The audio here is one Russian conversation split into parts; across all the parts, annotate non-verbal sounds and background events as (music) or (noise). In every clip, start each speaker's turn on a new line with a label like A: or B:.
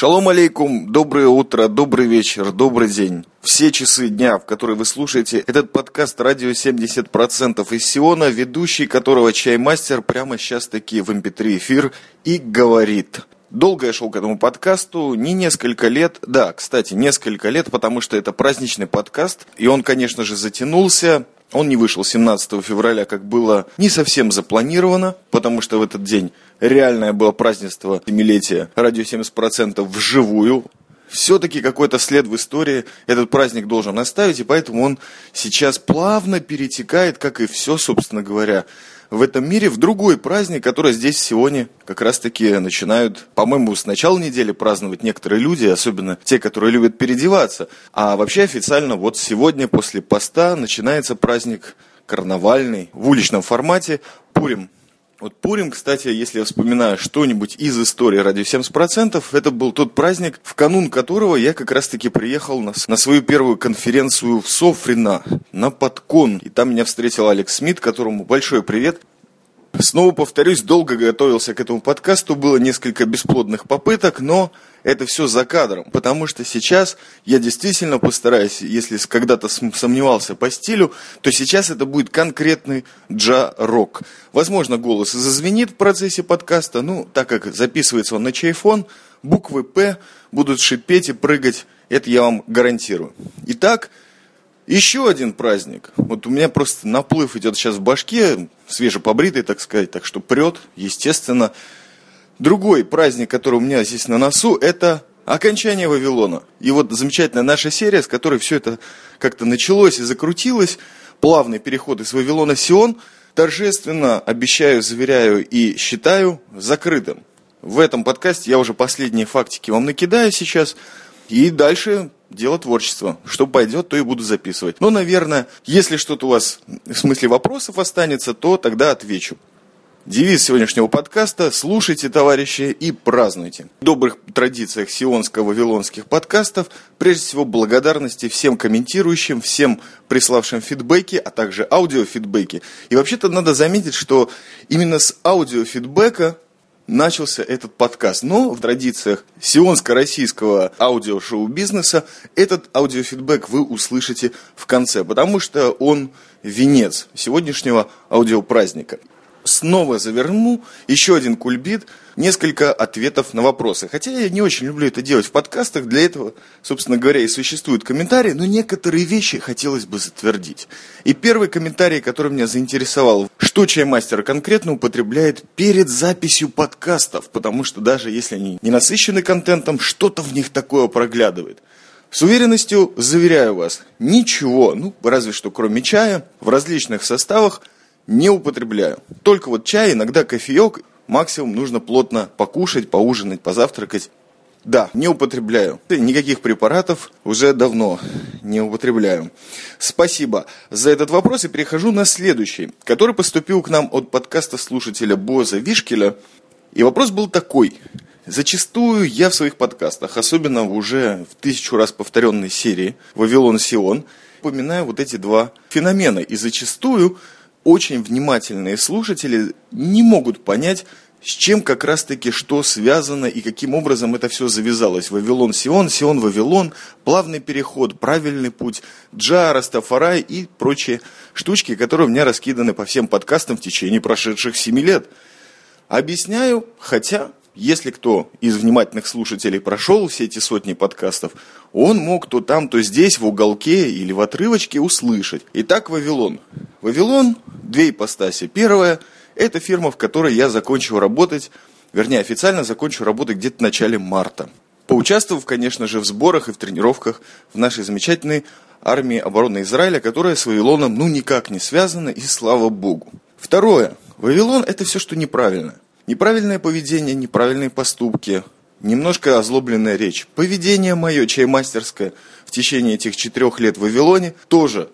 A: Шалом алейкум, доброе утро, добрый вечер, добрый день. Все часы дня, в которые вы слушаете этот подкаст «Радио 70%» из Сиона, ведущий которого чаймастер прямо сейчас таки в mp3 эфир и говорит. Долго я шел к этому подкасту, не несколько лет, да, кстати, несколько лет, потому что это праздничный подкаст, и он, конечно же, затянулся, он не вышел 17 февраля, как было не совсем запланировано, потому что в этот день реальное было празднество семилетия радио 70% вживую. Все-таки какой-то след в истории этот праздник должен оставить, и поэтому он сейчас плавно перетекает, как и все, собственно говоря, в этом мире в другой праздник, который здесь сегодня как раз-таки начинают, по-моему, с начала недели праздновать некоторые люди, особенно те, которые любят переодеваться. А вообще официально вот сегодня после поста начинается праздник карнавальный в уличном формате Пурим. Вот Пурим, кстати, если я вспоминаю что-нибудь из истории ради 70%, это был тот праздник, в канун которого я как раз-таки приехал на, на свою первую конференцию в Софрино, на Подкон. И там меня встретил Алекс Смит, которому большой привет. Снова повторюсь, долго готовился к этому подкасту, было несколько бесплодных попыток, но это все за кадром, потому что сейчас я действительно постараюсь, если когда-то сомневался по стилю, то сейчас это будет конкретный джа-рок. Возможно, голос зазвенит в процессе подкаста, ну, так как записывается он на чайфон, буквы «П» будут шипеть и прыгать, это я вам гарантирую. Итак, еще один праздник. Вот у меня просто наплыв идет сейчас в башке, свежепобритый, так сказать, так что прет, естественно. Другой праздник, который у меня здесь на носу, это окончание Вавилона. И вот замечательная наша серия, с которой все это как-то началось и закрутилось, плавный переход из Вавилона в Сион, торжественно обещаю, заверяю и считаю закрытым. В этом подкасте я уже последние фактики вам накидаю сейчас, и дальше дело творчества. Что пойдет, то и буду записывать. Но, наверное, если что-то у вас в смысле вопросов останется, то тогда отвечу. Девиз сегодняшнего подкаста «Слушайте, товарищи, и празднуйте». В добрых традициях сионско-вавилонских подкастов прежде всего благодарности всем комментирующим, всем приславшим фидбэки, а также аудиофидбэки. И вообще-то надо заметить, что именно с аудиофидбэка начался этот подкаст. Но в традициях сионско-российского аудиошоу-бизнеса этот аудиофидбэк вы услышите в конце, потому что он венец сегодняшнего аудиопраздника снова заверну еще один кульбит, несколько ответов на вопросы. Хотя я не очень люблю это делать в подкастах, для этого, собственно говоря, и существуют комментарии, но некоторые вещи хотелось бы затвердить. И первый комментарий, который меня заинтересовал, что чаймастер конкретно употребляет перед записью подкастов, потому что даже если они не насыщены контентом, что-то в них такое проглядывает. С уверенностью заверяю вас, ничего, ну разве что кроме чая, в различных составах – не употребляю. Только вот чай, иногда кофеек, максимум нужно плотно покушать, поужинать, позавтракать. Да, не употребляю. Никаких препаратов уже давно не употребляю. Спасибо за этот вопрос и перехожу на следующий, который поступил к нам от подкаста слушателя Боза Вишкеля. И вопрос был такой. Зачастую я в своих подкастах, особенно в уже в тысячу раз повторенной серии «Вавилон Сион», упоминаю вот эти два феномена. И зачастую очень внимательные слушатели не могут понять, с чем как раз-таки что связано и каким образом это все завязалось. Вавилон, Сион, Сион, Вавилон, плавный переход, правильный путь, Джа, Растафарай и прочие штучки, которые у меня раскиданы по всем подкастам в течение прошедших семи лет. Объясняю, хотя если кто из внимательных слушателей прошел все эти сотни подкастов, он мог то там, то здесь, в уголке или в отрывочке услышать. Итак, Вавилон. Вавилон, две ипостаси. Первая – это фирма, в которой я закончил работать, вернее, официально закончу работать где-то в начале марта. Поучаствовав, конечно же, в сборах и в тренировках в нашей замечательной армии обороны Израиля, которая с Вавилоном ну никак не связана, и слава богу. Второе. Вавилон – это все, что неправильно – Неправильное поведение, неправильные поступки, немножко озлобленная речь. Поведение мое, чаймастерское, в течение этих четырех лет в Вавилоне тоже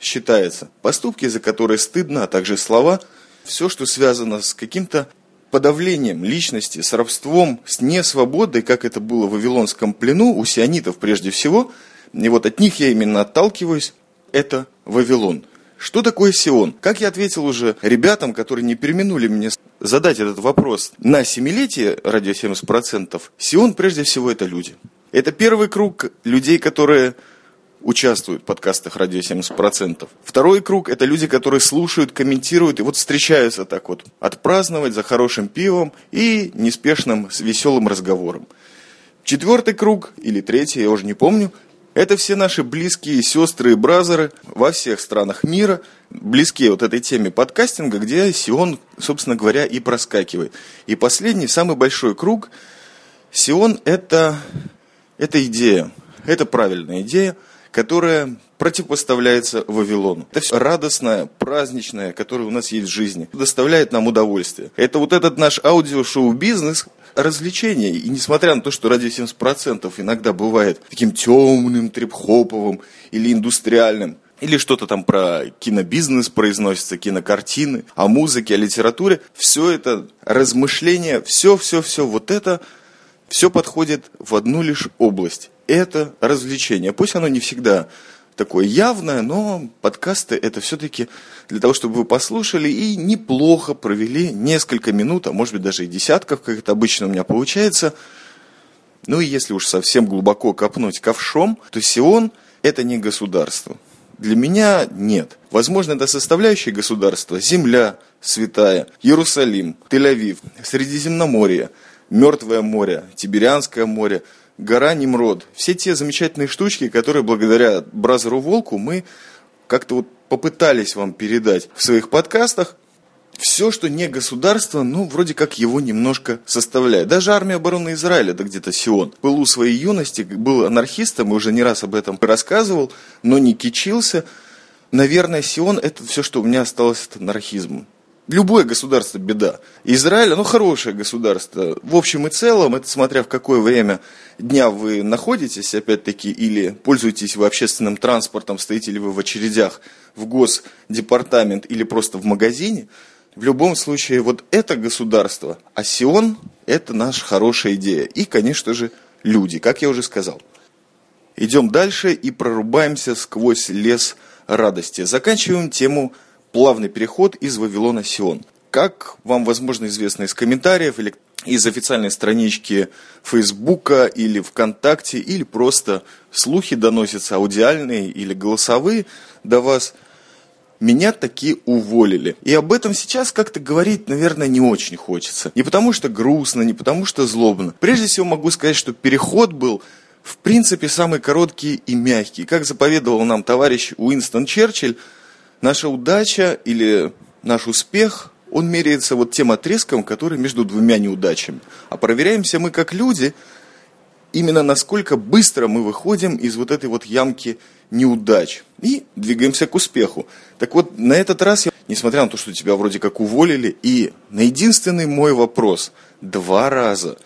A: считается. Поступки, за которые стыдно, а также слова, все, что связано с каким-то подавлением личности, с рабством, с несвободой, как это было в Вавилонском плену, у сионитов прежде всего, и вот от них я именно отталкиваюсь, это Вавилон. Что такое Сион? Как я ответил уже ребятам, которые не переминули мне задать этот вопрос. На семилетие радио 70% Сион прежде всего это люди. Это первый круг людей, которые участвуют в подкастах «Радио 70%». Второй круг – это люди, которые слушают, комментируют и вот встречаются так вот отпраздновать за хорошим пивом и неспешным, веселым разговором. Четвертый круг, или третий, я уже не помню, это все наши близкие сестры и бразеры во всех странах мира, близкие вот этой теме подкастинга, где Сион, собственно говоря, и проскакивает. И последний, самый большой круг, Сион это, это идея, это правильная идея – которая противопоставляется Вавилону. Это все радостное, праздничное, которое у нас есть в жизни, доставляет нам удовольствие. Это вот этот наш аудиошоу-бизнес, развлечение. И несмотря на то, что радио 70% иногда бывает таким темным, трип-хоповым или индустриальным, или что-то там про кинобизнес произносится, кинокартины, о музыке, о литературе, все это размышления, все-все-все, вот это все подходит в одну лишь область это развлечение. Пусть оно не всегда такое явное, но подкасты это все-таки для того, чтобы вы послушали и неплохо провели несколько минут, а может быть даже и десятков, как это обычно у меня получается. Ну и если уж совсем глубоко копнуть ковшом, то Сион это не государство. Для меня нет. Возможно, это составляющие государства. Земля святая, Иерусалим, Тель-Авив, Средиземноморье, Мертвое море, Тиберианское море – гора Немрод. Все те замечательные штучки, которые благодаря Бразеру Волку мы как-то вот попытались вам передать в своих подкастах. Все, что не государство, ну, вроде как его немножко составляет. Даже армия обороны Израиля, да где-то Сион. Был у своей юности, был анархистом, уже не раз об этом рассказывал, но не кичился. Наверное, Сион – это все, что у меня осталось от анархизма. Любое государство беда. Израиль, оно хорошее государство. В общем и целом, это смотря в какое время дня вы находитесь, опять-таки, или пользуетесь вы общественным транспортом, стоите ли вы в очередях в госдепартамент или просто в магазине, в любом случае, вот это государство, а Сион – это наша хорошая идея. И, конечно же, люди, как я уже сказал. Идем дальше и прорубаемся сквозь лес радости. Заканчиваем тему плавный переход из Вавилона Сион. Как вам, возможно, известно из комментариев или из официальной странички Фейсбука или ВКонтакте, или просто слухи доносятся аудиальные или голосовые до вас, меня таки уволили. И об этом сейчас как-то говорить, наверное, не очень хочется. Не потому что грустно, не потому что злобно. Прежде всего могу сказать, что переход был в принципе самый короткий и мягкий. Как заповедовал нам товарищ Уинстон Черчилль, Наша удача или наш успех, он меряется вот тем отрезком, который между двумя неудачами. А проверяемся мы как люди, именно насколько быстро мы выходим из вот этой вот ямки неудач и двигаемся к успеху. Так вот, на этот раз, я, несмотря на то, что тебя вроде как уволили, и на единственный мой вопрос два раза,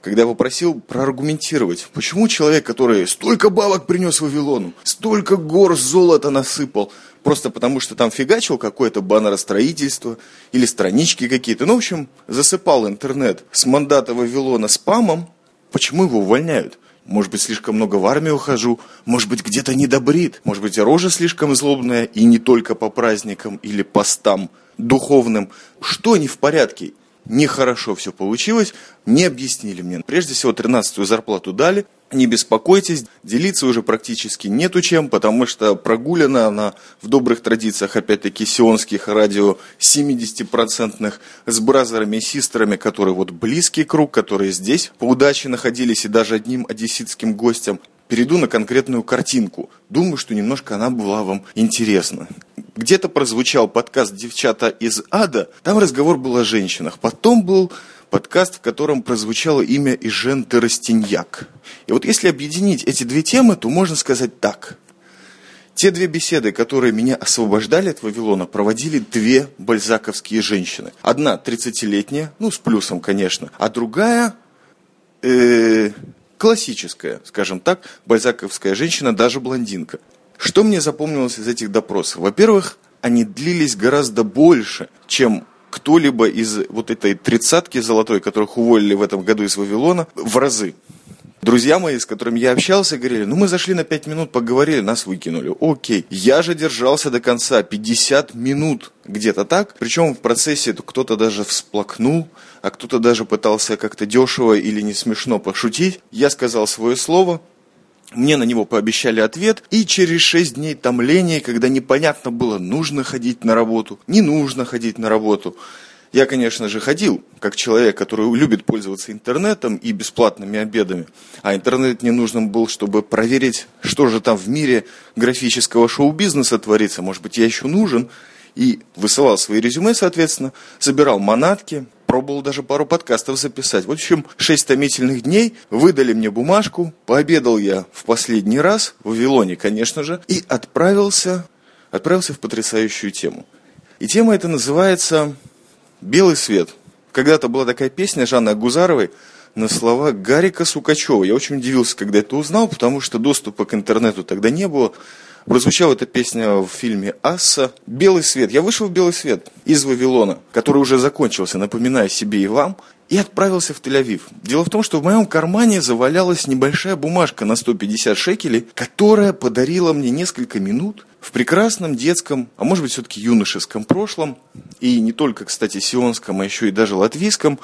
A: когда я попросил проаргументировать, почему человек, который столько бабок принес Вавилону, столько гор золота насыпал, просто потому что там фигачил какое-то баннеростроительство или странички какие-то. Ну, в общем, засыпал интернет с мандата Вавилона спамом. Почему его увольняют? Может быть, слишком много в армию ухожу, может быть, где-то недобрит, может быть, рожа слишком злобная, и не только по праздникам или постам духовным. Что не в порядке? Нехорошо все получилось, не объяснили мне. Прежде всего, 13-ю зарплату дали, не беспокойтесь, делиться уже практически нету чем, потому что прогулена она в добрых традициях, опять-таки, сионских радио 70-процентных с бразерами и сестрами, которые вот близкий круг, которые здесь по удаче находились и даже одним одесситским гостем. Перейду на конкретную картинку. Думаю, что немножко она была вам интересна. Где-то прозвучал подкаст «Девчата из ада». Там разговор был о женщинах. Потом был подкаст, в котором прозвучало имя Ижен Терастиньяк. И вот если объединить эти две темы, то можно сказать так. Те две беседы, которые меня освобождали от Вавилона, проводили две бальзаковские женщины. Одна 30-летняя, ну с плюсом, конечно, а другая э, классическая, скажем так, бальзаковская женщина, даже блондинка. Что мне запомнилось из этих допросов? Во-первых, они длились гораздо больше, чем кто-либо из вот этой тридцатки золотой, которых уволили в этом году из Вавилона, в разы. Друзья мои, с которыми я общался, говорили, ну мы зашли на 5 минут, поговорили, нас выкинули. Окей. Я же держался до конца, 50 минут где-то так. Причем в процессе кто-то даже всплакнул, а кто-то даже пытался как-то дешево или не смешно пошутить. Я сказал свое слово, мне на него пообещали ответ, и через шесть дней томления, когда непонятно было, нужно ходить на работу, не нужно ходить на работу, я, конечно же, ходил, как человек, который любит пользоваться интернетом и бесплатными обедами. А интернет мне нужен был, чтобы проверить, что же там в мире графического шоу-бизнеса творится. Может быть, я еще нужен. И высылал свои резюме, соответственно, собирал манатки, пробовал даже пару подкастов записать. В общем, шесть томительных дней выдали мне бумажку, пообедал я в последний раз, в Вавилоне, конечно же, и отправился, отправился в потрясающую тему. И тема эта называется «Белый свет». Когда-то была такая песня Жанны Агузаровой на слова Гарика Сукачева. Я очень удивился, когда это узнал, потому что доступа к интернету тогда не было. Прозвучала эта песня в фильме «Асса». «Белый свет». Я вышел в «Белый свет» из Вавилона, который уже закончился, напоминая себе и вам, и отправился в Тель-Авив. Дело в том, что в моем кармане завалялась небольшая бумажка на 150 шекелей, которая подарила мне несколько минут в прекрасном детском, а может быть все-таки юношеском прошлом, и не только, кстати, сионском, а еще и даже латвийском.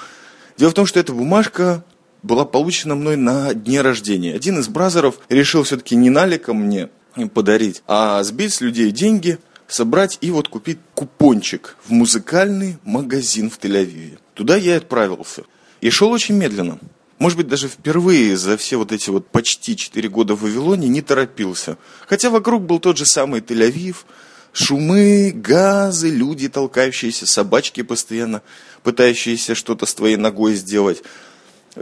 A: Дело в том, что эта бумажка была получена мной на дне рождения. Один из бразеров решил все-таки не наликом мне подарить, а сбить с людей деньги, собрать и вот купить купончик в музыкальный магазин в Тель-Авиве. Туда я и отправился. И шел очень медленно. Может быть, даже впервые за все вот эти вот почти 4 года в Вавилоне не торопился. Хотя вокруг был тот же самый Тель-Авив, шумы, газы, люди толкающиеся, собачки постоянно пытающиеся что-то с твоей ногой сделать.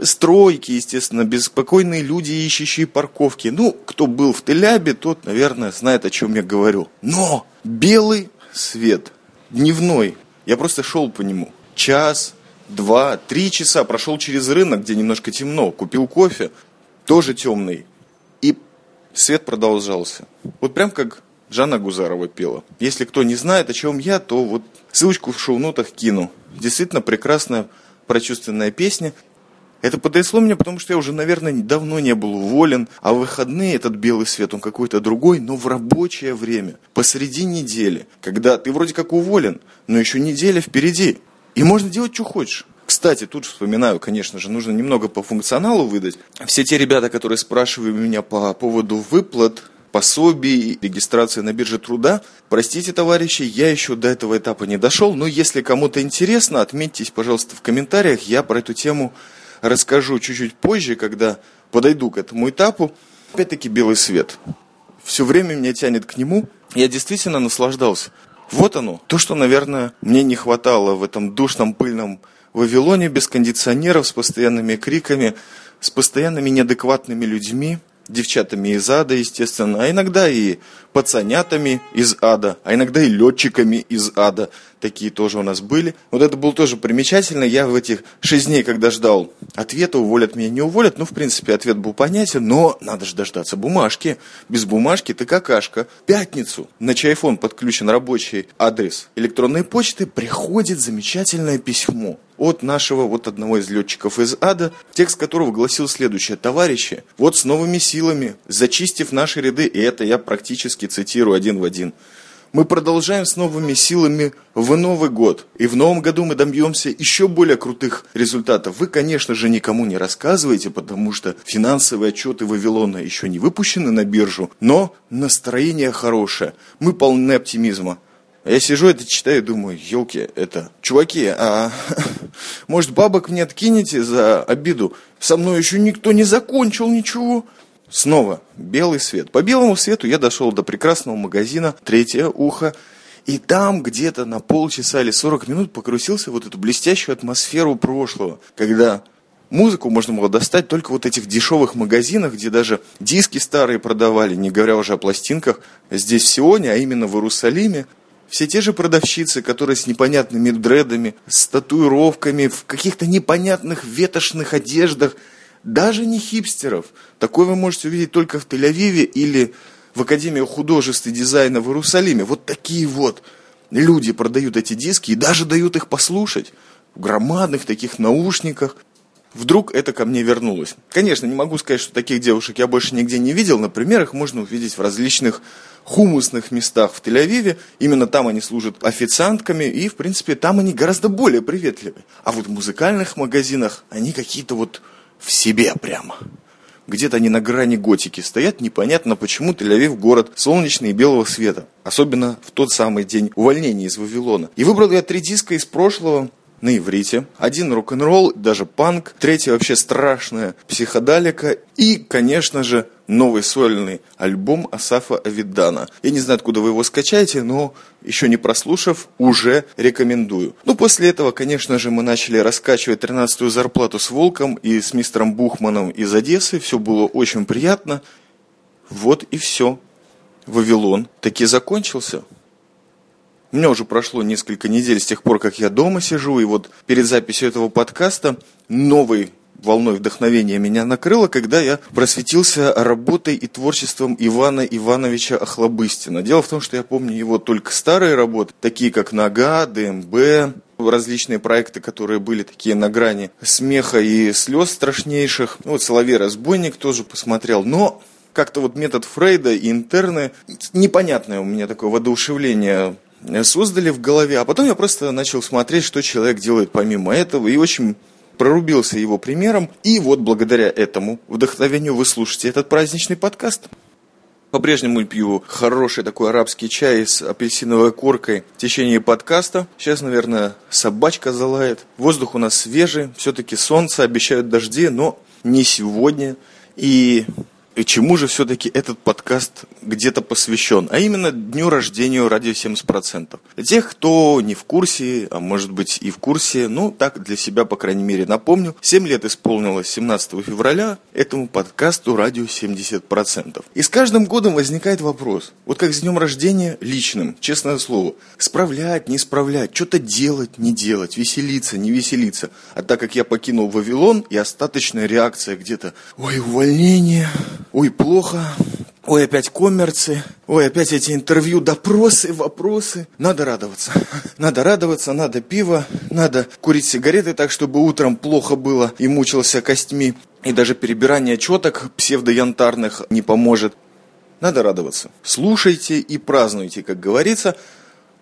A: Стройки, естественно, беспокойные люди, ищущие парковки. Ну, кто был в Телябе, тот, наверное, знает, о чем я говорю. Но белый свет, дневной, я просто шел по нему. Час, два, три часа прошел через рынок, где немножко темно, купил кофе, тоже темный. И свет продолжался. Вот прям как Жанна Гузарова пела. Если кто не знает, о чем я, то вот ссылочку в шоу-нотах кину. Действительно прекрасная прочувственная песня. Это подосло мне, потому что я уже, наверное, давно не был уволен, а в выходные этот белый свет, он какой-то другой, но в рабочее время, посреди недели, когда ты вроде как уволен, но еще неделя впереди, и можно делать, что хочешь. Кстати, тут вспоминаю, конечно же, нужно немного по функционалу выдать. Все те ребята, которые спрашивают меня по поводу выплат, пособий, регистрации на бирже труда. Простите, товарищи, я еще до этого этапа не дошел, но если кому-то интересно, отметьтесь, пожалуйста, в комментариях, я про эту тему расскажу чуть-чуть позже, когда подойду к этому этапу. Опять-таки белый свет. Все время меня тянет к нему. Я действительно наслаждался. Вот оно, то, что, наверное, мне не хватало в этом душном, пыльном Вавилоне без кондиционеров, с постоянными криками, с постоянными неадекватными людьми – девчатами из ада, естественно, а иногда и пацанятами из ада, а иногда и летчиками из ада. Такие тоже у нас были. Вот это было тоже примечательно. Я в этих шесть дней, когда ждал ответа, уволят меня, не уволят, ну, в принципе, ответ был понятен, но надо же дождаться бумажки. Без бумажки ты какашка. Пятницу на чайфон подключен рабочий адрес электронной почты, приходит замечательное письмо от нашего вот одного из летчиков из ада, текст которого гласил следующее. Товарищи, вот с новыми силами, зачистив наши ряды, и это я практически цитирую один в один, мы продолжаем с новыми силами в Новый год. И в новом году мы добьемся еще более крутых результатов. Вы, конечно же, никому не рассказываете, потому что финансовые отчеты Вавилона еще не выпущены на биржу. Но настроение хорошее. Мы полны оптимизма. Я сижу это читаю и думаю, елки, это, чуваки, а (laughs) может бабок мне откинете за обиду? Со мной еще никто не закончил ничего. Снова белый свет. По белому свету я дошел до прекрасного магазина «Третье ухо». И там где-то на полчаса или 40 минут покрутился вот эту блестящую атмосферу прошлого, когда музыку можно было достать только вот этих дешевых магазинах, где даже диски старые продавали, не говоря уже о пластинках, здесь в Сионе, а именно в Иерусалиме. Все те же продавщицы, которые с непонятными дредами, с татуировками, в каких-то непонятных ветошных одеждах, даже не хипстеров. Такое вы можете увидеть только в Тель-Авиве или в Академии художеств и дизайна в Иерусалиме. Вот такие вот люди продают эти диски и даже дают их послушать в громадных таких наушниках. вдруг это ко мне вернулось. Конечно, не могу сказать, что таких девушек я больше нигде не видел. Например, их можно увидеть в различных хумусных местах в Тель-Авиве. Именно там они служат официантками, и, в принципе, там они гораздо более приветливы. А вот в музыкальных магазинах они какие-то вот в себе прямо. Где-то они на грани готики стоят, непонятно почему Тель-Авив город солнечный и белого света. Особенно в тот самый день увольнения из Вавилона. И выбрал я три диска из прошлого, на иврите. Один рок-н-ролл, даже панк. Третий вообще страшная психодалика. И, конечно же, новый сольный альбом Асафа Авидана. Я не знаю, откуда вы его скачаете, но еще не прослушав, уже рекомендую. Ну, после этого, конечно же, мы начали раскачивать 13-ю зарплату с Волком и с мистером Бухманом из Одессы. Все было очень приятно. Вот и все. Вавилон таки закончился. У меня уже прошло несколько недель с тех пор, как я дома сижу, и вот перед записью этого подкаста новой волной вдохновения меня накрыло, когда я просветился работой и творчеством Ивана Ивановича Охлобыстина. Дело в том, что я помню его только старые работы, такие как «Нога», «ДМБ», различные проекты, которые были такие на грани смеха и слез страшнейших. Ну, вот «Соловей-разбойник» тоже посмотрел, но как-то вот метод Фрейда и интерны, непонятное у меня такое воодушевление создали в голове, а потом я просто начал смотреть, что человек делает помимо этого, и очень прорубился его примером. И вот благодаря этому вдохновению вы слушаете этот праздничный подкаст. По-прежнему пью хороший такой арабский чай с апельсиновой коркой в течение подкаста. Сейчас, наверное, собачка залает. Воздух у нас свежий, все-таки солнце, обещают дожди, но не сегодня. И и чему же все-таки этот подкаст где-то посвящен? А именно дню рождения радио 70%. Для тех, кто не в курсе, а может быть и в курсе, ну так для себя, по крайней мере, напомню. 7 лет исполнилось 17 февраля этому подкасту радио 70%. И с каждым годом возникает вопрос, вот как с днем рождения личным, честное слово, справлять, не справлять, что-то делать, не делать, веселиться, не веселиться. А так как я покинул Вавилон, и остаточная реакция где-то, ой, увольнение, ой, плохо, ой, опять коммерции, ой, опять эти интервью, допросы, вопросы. Надо радоваться. Надо радоваться, надо пиво, надо курить сигареты так, чтобы утром плохо было и мучился костьми. И даже перебирание четок псевдоянтарных не поможет. Надо радоваться. Слушайте и празднуйте, как говорится.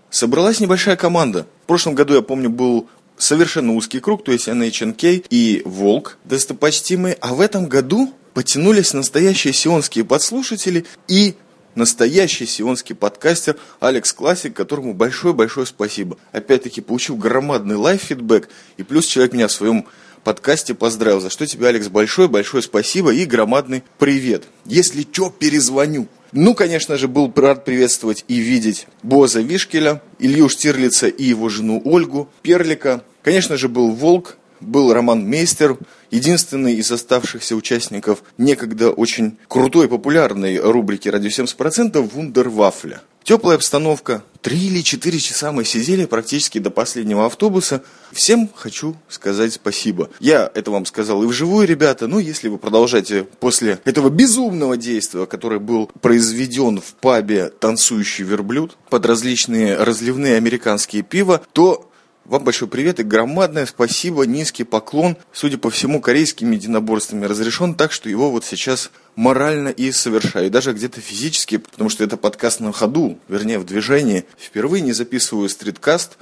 A: Собралась небольшая команда. В прошлом году, я помню, был совершенно узкий круг, то есть NHNK и Волк, достопочтимый. А в этом году потянулись настоящие сионские подслушатели и настоящий сионский подкастер Алекс Классик, которому большое-большое спасибо. Опять-таки получил громадный лайф-фидбэк, и плюс человек меня в своем подкасте поздравил, за что тебе, Алекс, большое-большое спасибо и громадный привет. Если что, перезвоню. Ну, конечно же, был рад приветствовать и видеть Боза Вишкеля, Илью Штирлица и его жену Ольгу, Перлика. Конечно же, был Волк, был Роман Мейстер, единственный из оставшихся участников некогда очень крутой и популярной рубрики «Радио 70%» «Вундервафля». Теплая обстановка. Три или четыре часа мы сидели практически до последнего автобуса. Всем хочу сказать спасибо. Я это вам сказал и вживую, ребята. Но если вы продолжаете после этого безумного действия, которое был произведен в пабе «Танцующий верблюд» под различные разливные американские пиво, то вам большой привет и громадное спасибо, низкий поклон. Судя по всему, корейскими единоборствами разрешен так, что его вот сейчас морально и совершаю. И даже где-то физически, потому что это подкаст на ходу, вернее в движении. Впервые не записываю стриткаст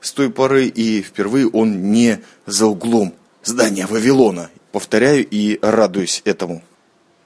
A: с той поры, и впервые он не за углом здания Вавилона. Повторяю и радуюсь этому.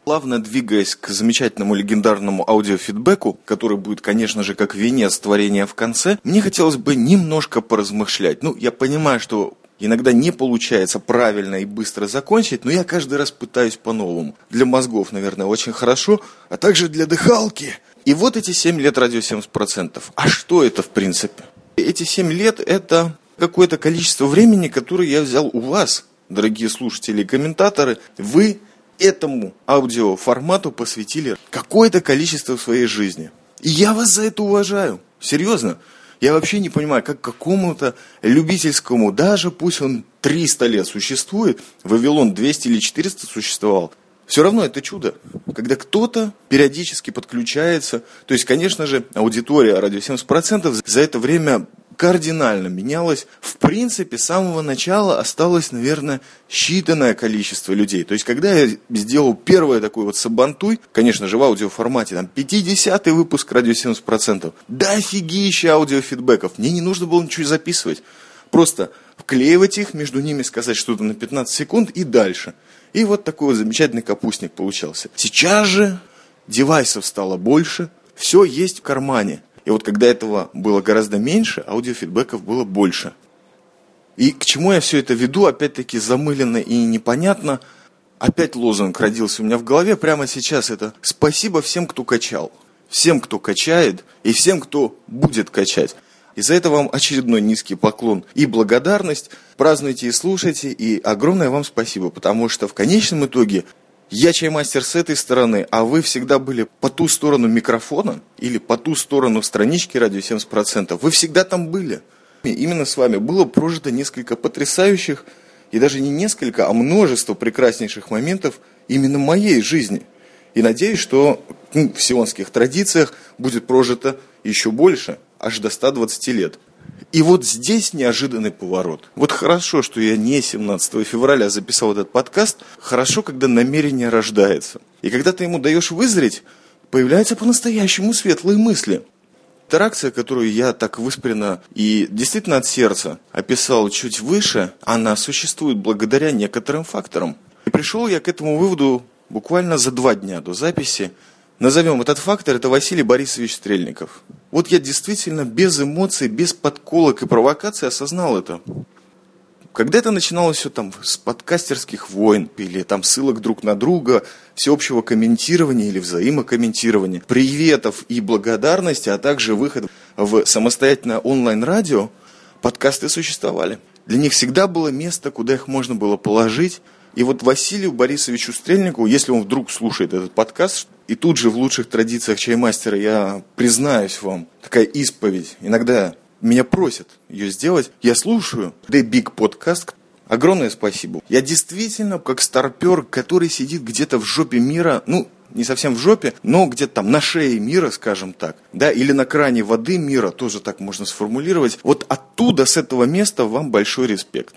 A: Плавно двигаясь к замечательному легендарному аудиофидбэку, который будет, конечно же, как венец творения в конце, мне хотелось бы немножко поразмышлять. Ну, я понимаю, что Иногда не получается правильно и быстро закончить, но я каждый раз пытаюсь по-новому. Для мозгов, наверное, очень хорошо, а также для дыхалки. И вот эти 7 лет радио 70%. А что это в принципе? Эти 7 лет это какое-то количество времени, которое я взял у вас, дорогие слушатели и комментаторы. Вы этому аудиоформату посвятили какое-то количество своей жизни. И я вас за это уважаю. Серьезно. Я вообще не понимаю, как какому-то любительскому, даже пусть он 300 лет существует, Вавилон 200 или 400 существовал, все равно это чудо, когда кто-то периодически подключается. То есть, конечно же, аудитория радио 70% за это время кардинально менялось. В принципе, с самого начала осталось, наверное, считанное количество людей. То есть, когда я сделал первое такой вот сабантуй, конечно же, в аудиоформате, там, 50-й выпуск радио 70%, да офигища аудиофидбэков. Мне не нужно было ничего записывать. Просто вклеивать их, между ними сказать что-то на 15 секунд и дальше. И вот такой вот замечательный капустник получался. Сейчас же девайсов стало больше, все есть в кармане. И вот когда этого было гораздо меньше, аудиофидбэков было больше. И к чему я все это веду, опять-таки замыленно и непонятно. Опять лозунг родился у меня в голове прямо сейчас. Это «Спасибо всем, кто качал». Всем, кто качает, и всем, кто будет качать. И за это вам очередной низкий поклон и благодарность. Празднуйте и слушайте, и огромное вам спасибо, потому что в конечном итоге я чаймастер с этой стороны, а вы всегда были по ту сторону микрофона или по ту сторону странички радио 70%. Вы всегда там были. Именно с вами было прожито несколько потрясающих, и даже не несколько, а множество прекраснейших моментов именно моей жизни. И надеюсь, что ну, в сионских традициях будет прожито еще больше, аж до 120 лет. И вот здесь неожиданный поворот. Вот хорошо, что я не 17 февраля записал этот подкаст. Хорошо, когда намерение рождается. И когда ты ему даешь вызреть, появляются по-настоящему светлые мысли. Таракция, которую я так выспренно и действительно от сердца описал чуть выше, она существует благодаря некоторым факторам. И пришел я к этому выводу буквально за два дня до записи. Назовем этот фактор, это Василий Борисович Стрельников. Вот я действительно без эмоций, без подколок и провокаций осознал это. Когда это начиналось все там с подкастерских войн или там ссылок друг на друга, всеобщего комментирования или взаимокомментирования, приветов и благодарности, а также выход в самостоятельное онлайн-радио, подкасты существовали. Для них всегда было место, куда их можно было положить. И вот Василию Борисовичу Стрельникову, если он вдруг слушает этот подкаст, и тут же в лучших традициях чаймастера я признаюсь вам, такая исповедь. Иногда меня просят ее сделать. Я слушаю The Big Podcast. Огромное спасибо. Я действительно как старпер, который сидит где-то в жопе мира, ну, не совсем в жопе, но где-то там на шее мира, скажем так, да, или на кране воды мира, тоже так можно сформулировать. Вот оттуда, с этого места вам большой респект.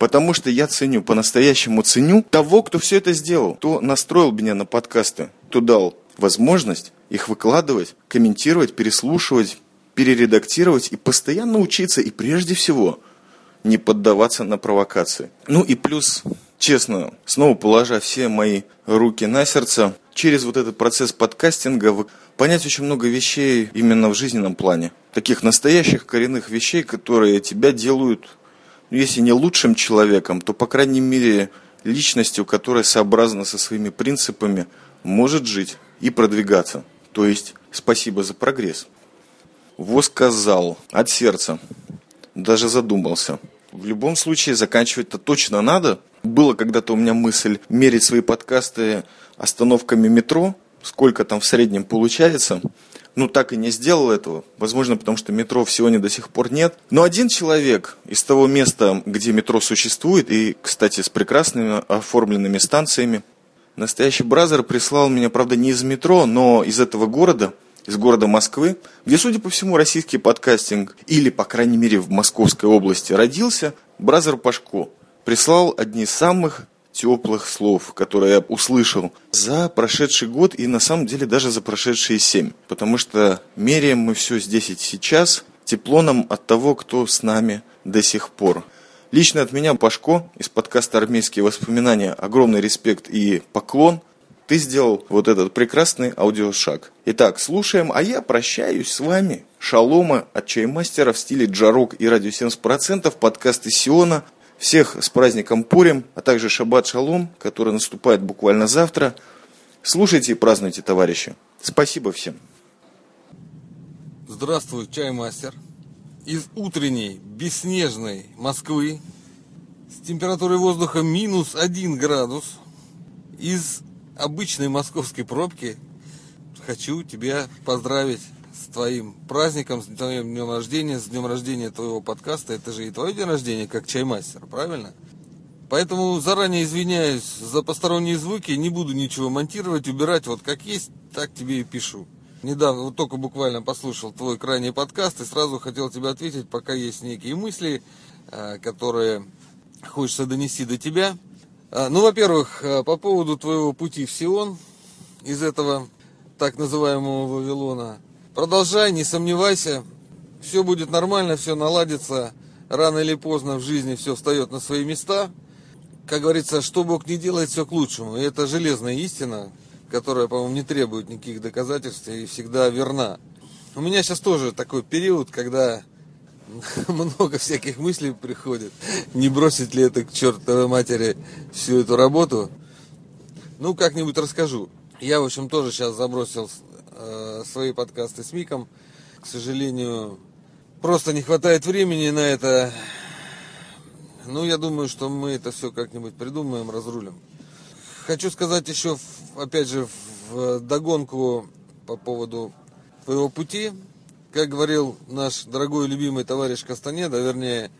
A: Потому что я ценю, по-настоящему ценю того, кто все это сделал, кто настроил меня на подкасты, кто дал возможность их выкладывать, комментировать, переслушивать, перередактировать и постоянно учиться, и прежде всего не поддаваться на провокации. Ну и плюс, честно, снова положа все мои руки на сердце, через вот этот процесс подкастинга понять очень много вещей именно в жизненном плане. Таких настоящих коренных вещей, которые тебя делают если не лучшим человеком, то, по крайней мере, личностью, которая сообразна со своими принципами, может жить и продвигаться. То есть, спасибо за прогресс. Восказал от сердца. Даже задумался. В любом случае, заканчивать-то точно надо. Было когда-то у меня мысль мерить свои подкасты остановками метро, сколько там в среднем получается ну, так и не сделал этого. Возможно, потому что метро в Сионе до сих пор нет. Но один человек из того места, где метро существует, и, кстати, с прекрасными оформленными станциями, настоящий бразер прислал меня, правда, не из метро, но из этого города, из города Москвы, где, судя по всему, российский подкастинг, или, по крайней мере, в Московской области родился, бразер Пашко прислал одни из самых теплых слов, которые я услышал за прошедший год и на самом деле даже за прошедшие семь. Потому что меряем мы все здесь и сейчас тепло нам от того, кто с нами до сих пор. Лично от меня, Пашко, из подкаста «Армейские воспоминания», огромный респект и поклон. Ты сделал вот этот прекрасный аудиошаг. Итак, слушаем, а я прощаюсь с вами. Шалома от чаймастера в стиле джарок и радио 70%, подкаст из Сиона. Всех с праздником Пурим, а также Шаббат Шалом, который наступает буквально завтра. Слушайте и празднуйте, товарищи. Спасибо всем.
B: Здравствуй, чаймастер. Из утренней бесснежной Москвы с температурой воздуха минус один градус из обычной московской пробки хочу тебя поздравить твоим праздником, с твоим днем рождения, с днем рождения твоего подкаста. Это же и твой день рождения, как чаймастер, правильно? Поэтому заранее извиняюсь за посторонние звуки, не буду ничего монтировать, убирать, вот как есть, так тебе и пишу. недавно, вот только буквально послушал твой крайний подкаст и сразу хотел тебе ответить, пока есть некие мысли, э, которые хочется донести до тебя. А, ну, во-первых, э, по поводу твоего пути в Сион из этого так называемого Вавилона. Продолжай, не сомневайся, все будет нормально, все наладится. Рано или поздно в жизни все встает на свои места. Как говорится, что Бог не делает, все к лучшему. И это железная истина, которая, по-моему, не требует никаких доказательств и всегда верна. У меня сейчас тоже такой период, когда (laughs) много всяких мыслей приходит. Не бросить ли это к чертовой матери всю эту работу? Ну, как-нибудь расскажу. Я, в общем, тоже сейчас забросил э, свои подкасты с Миком. К сожалению, просто не хватает времени на это. Ну, я думаю, что мы это все как-нибудь придумаем, разрулим. Хочу сказать еще, опять же, в догонку по поводу твоего пути. Как говорил наш дорогой любимый товарищ Кастанеда, вернее,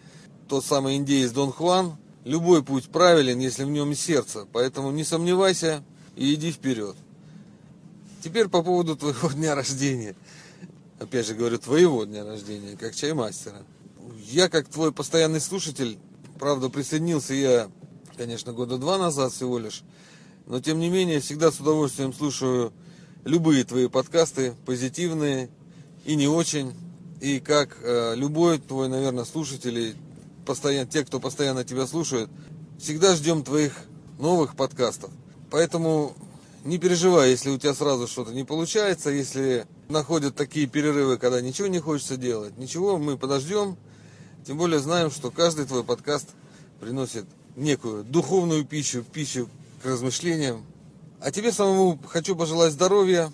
B: тот самый индеец Дон Хуан, любой путь правилен, если в нем сердце. Поэтому не сомневайся и иди вперед. Теперь по поводу твоего (laughs) дня рождения. Опять же говорю, твоего дня рождения, как чаймастера. Я, как твой постоянный слушатель, правда, присоединился я, конечно, года два назад всего лишь, но тем не менее, всегда с удовольствием слушаю любые твои подкасты, позитивные и не очень. И как э, любой твой, наверное, слушатель, постоянно, те, кто постоянно тебя слушает, всегда ждем твоих новых подкастов. Поэтому не переживай, если у тебя сразу что-то не получается, если находят такие перерывы, когда ничего не хочется делать. Ничего, мы подождем. Тем более знаем, что каждый твой подкаст приносит некую духовную пищу, пищу к размышлениям. А тебе самому хочу пожелать здоровья.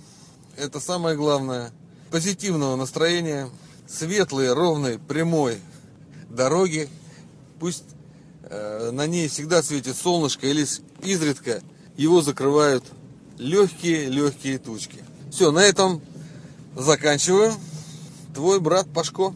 B: Это самое главное. Позитивного настроения, светлой, ровной, прямой дороги. Пусть э, на ней всегда светит солнышко или изредка его закрывают легкие-легкие тучки. Все, на этом заканчиваю. Твой брат Пашко.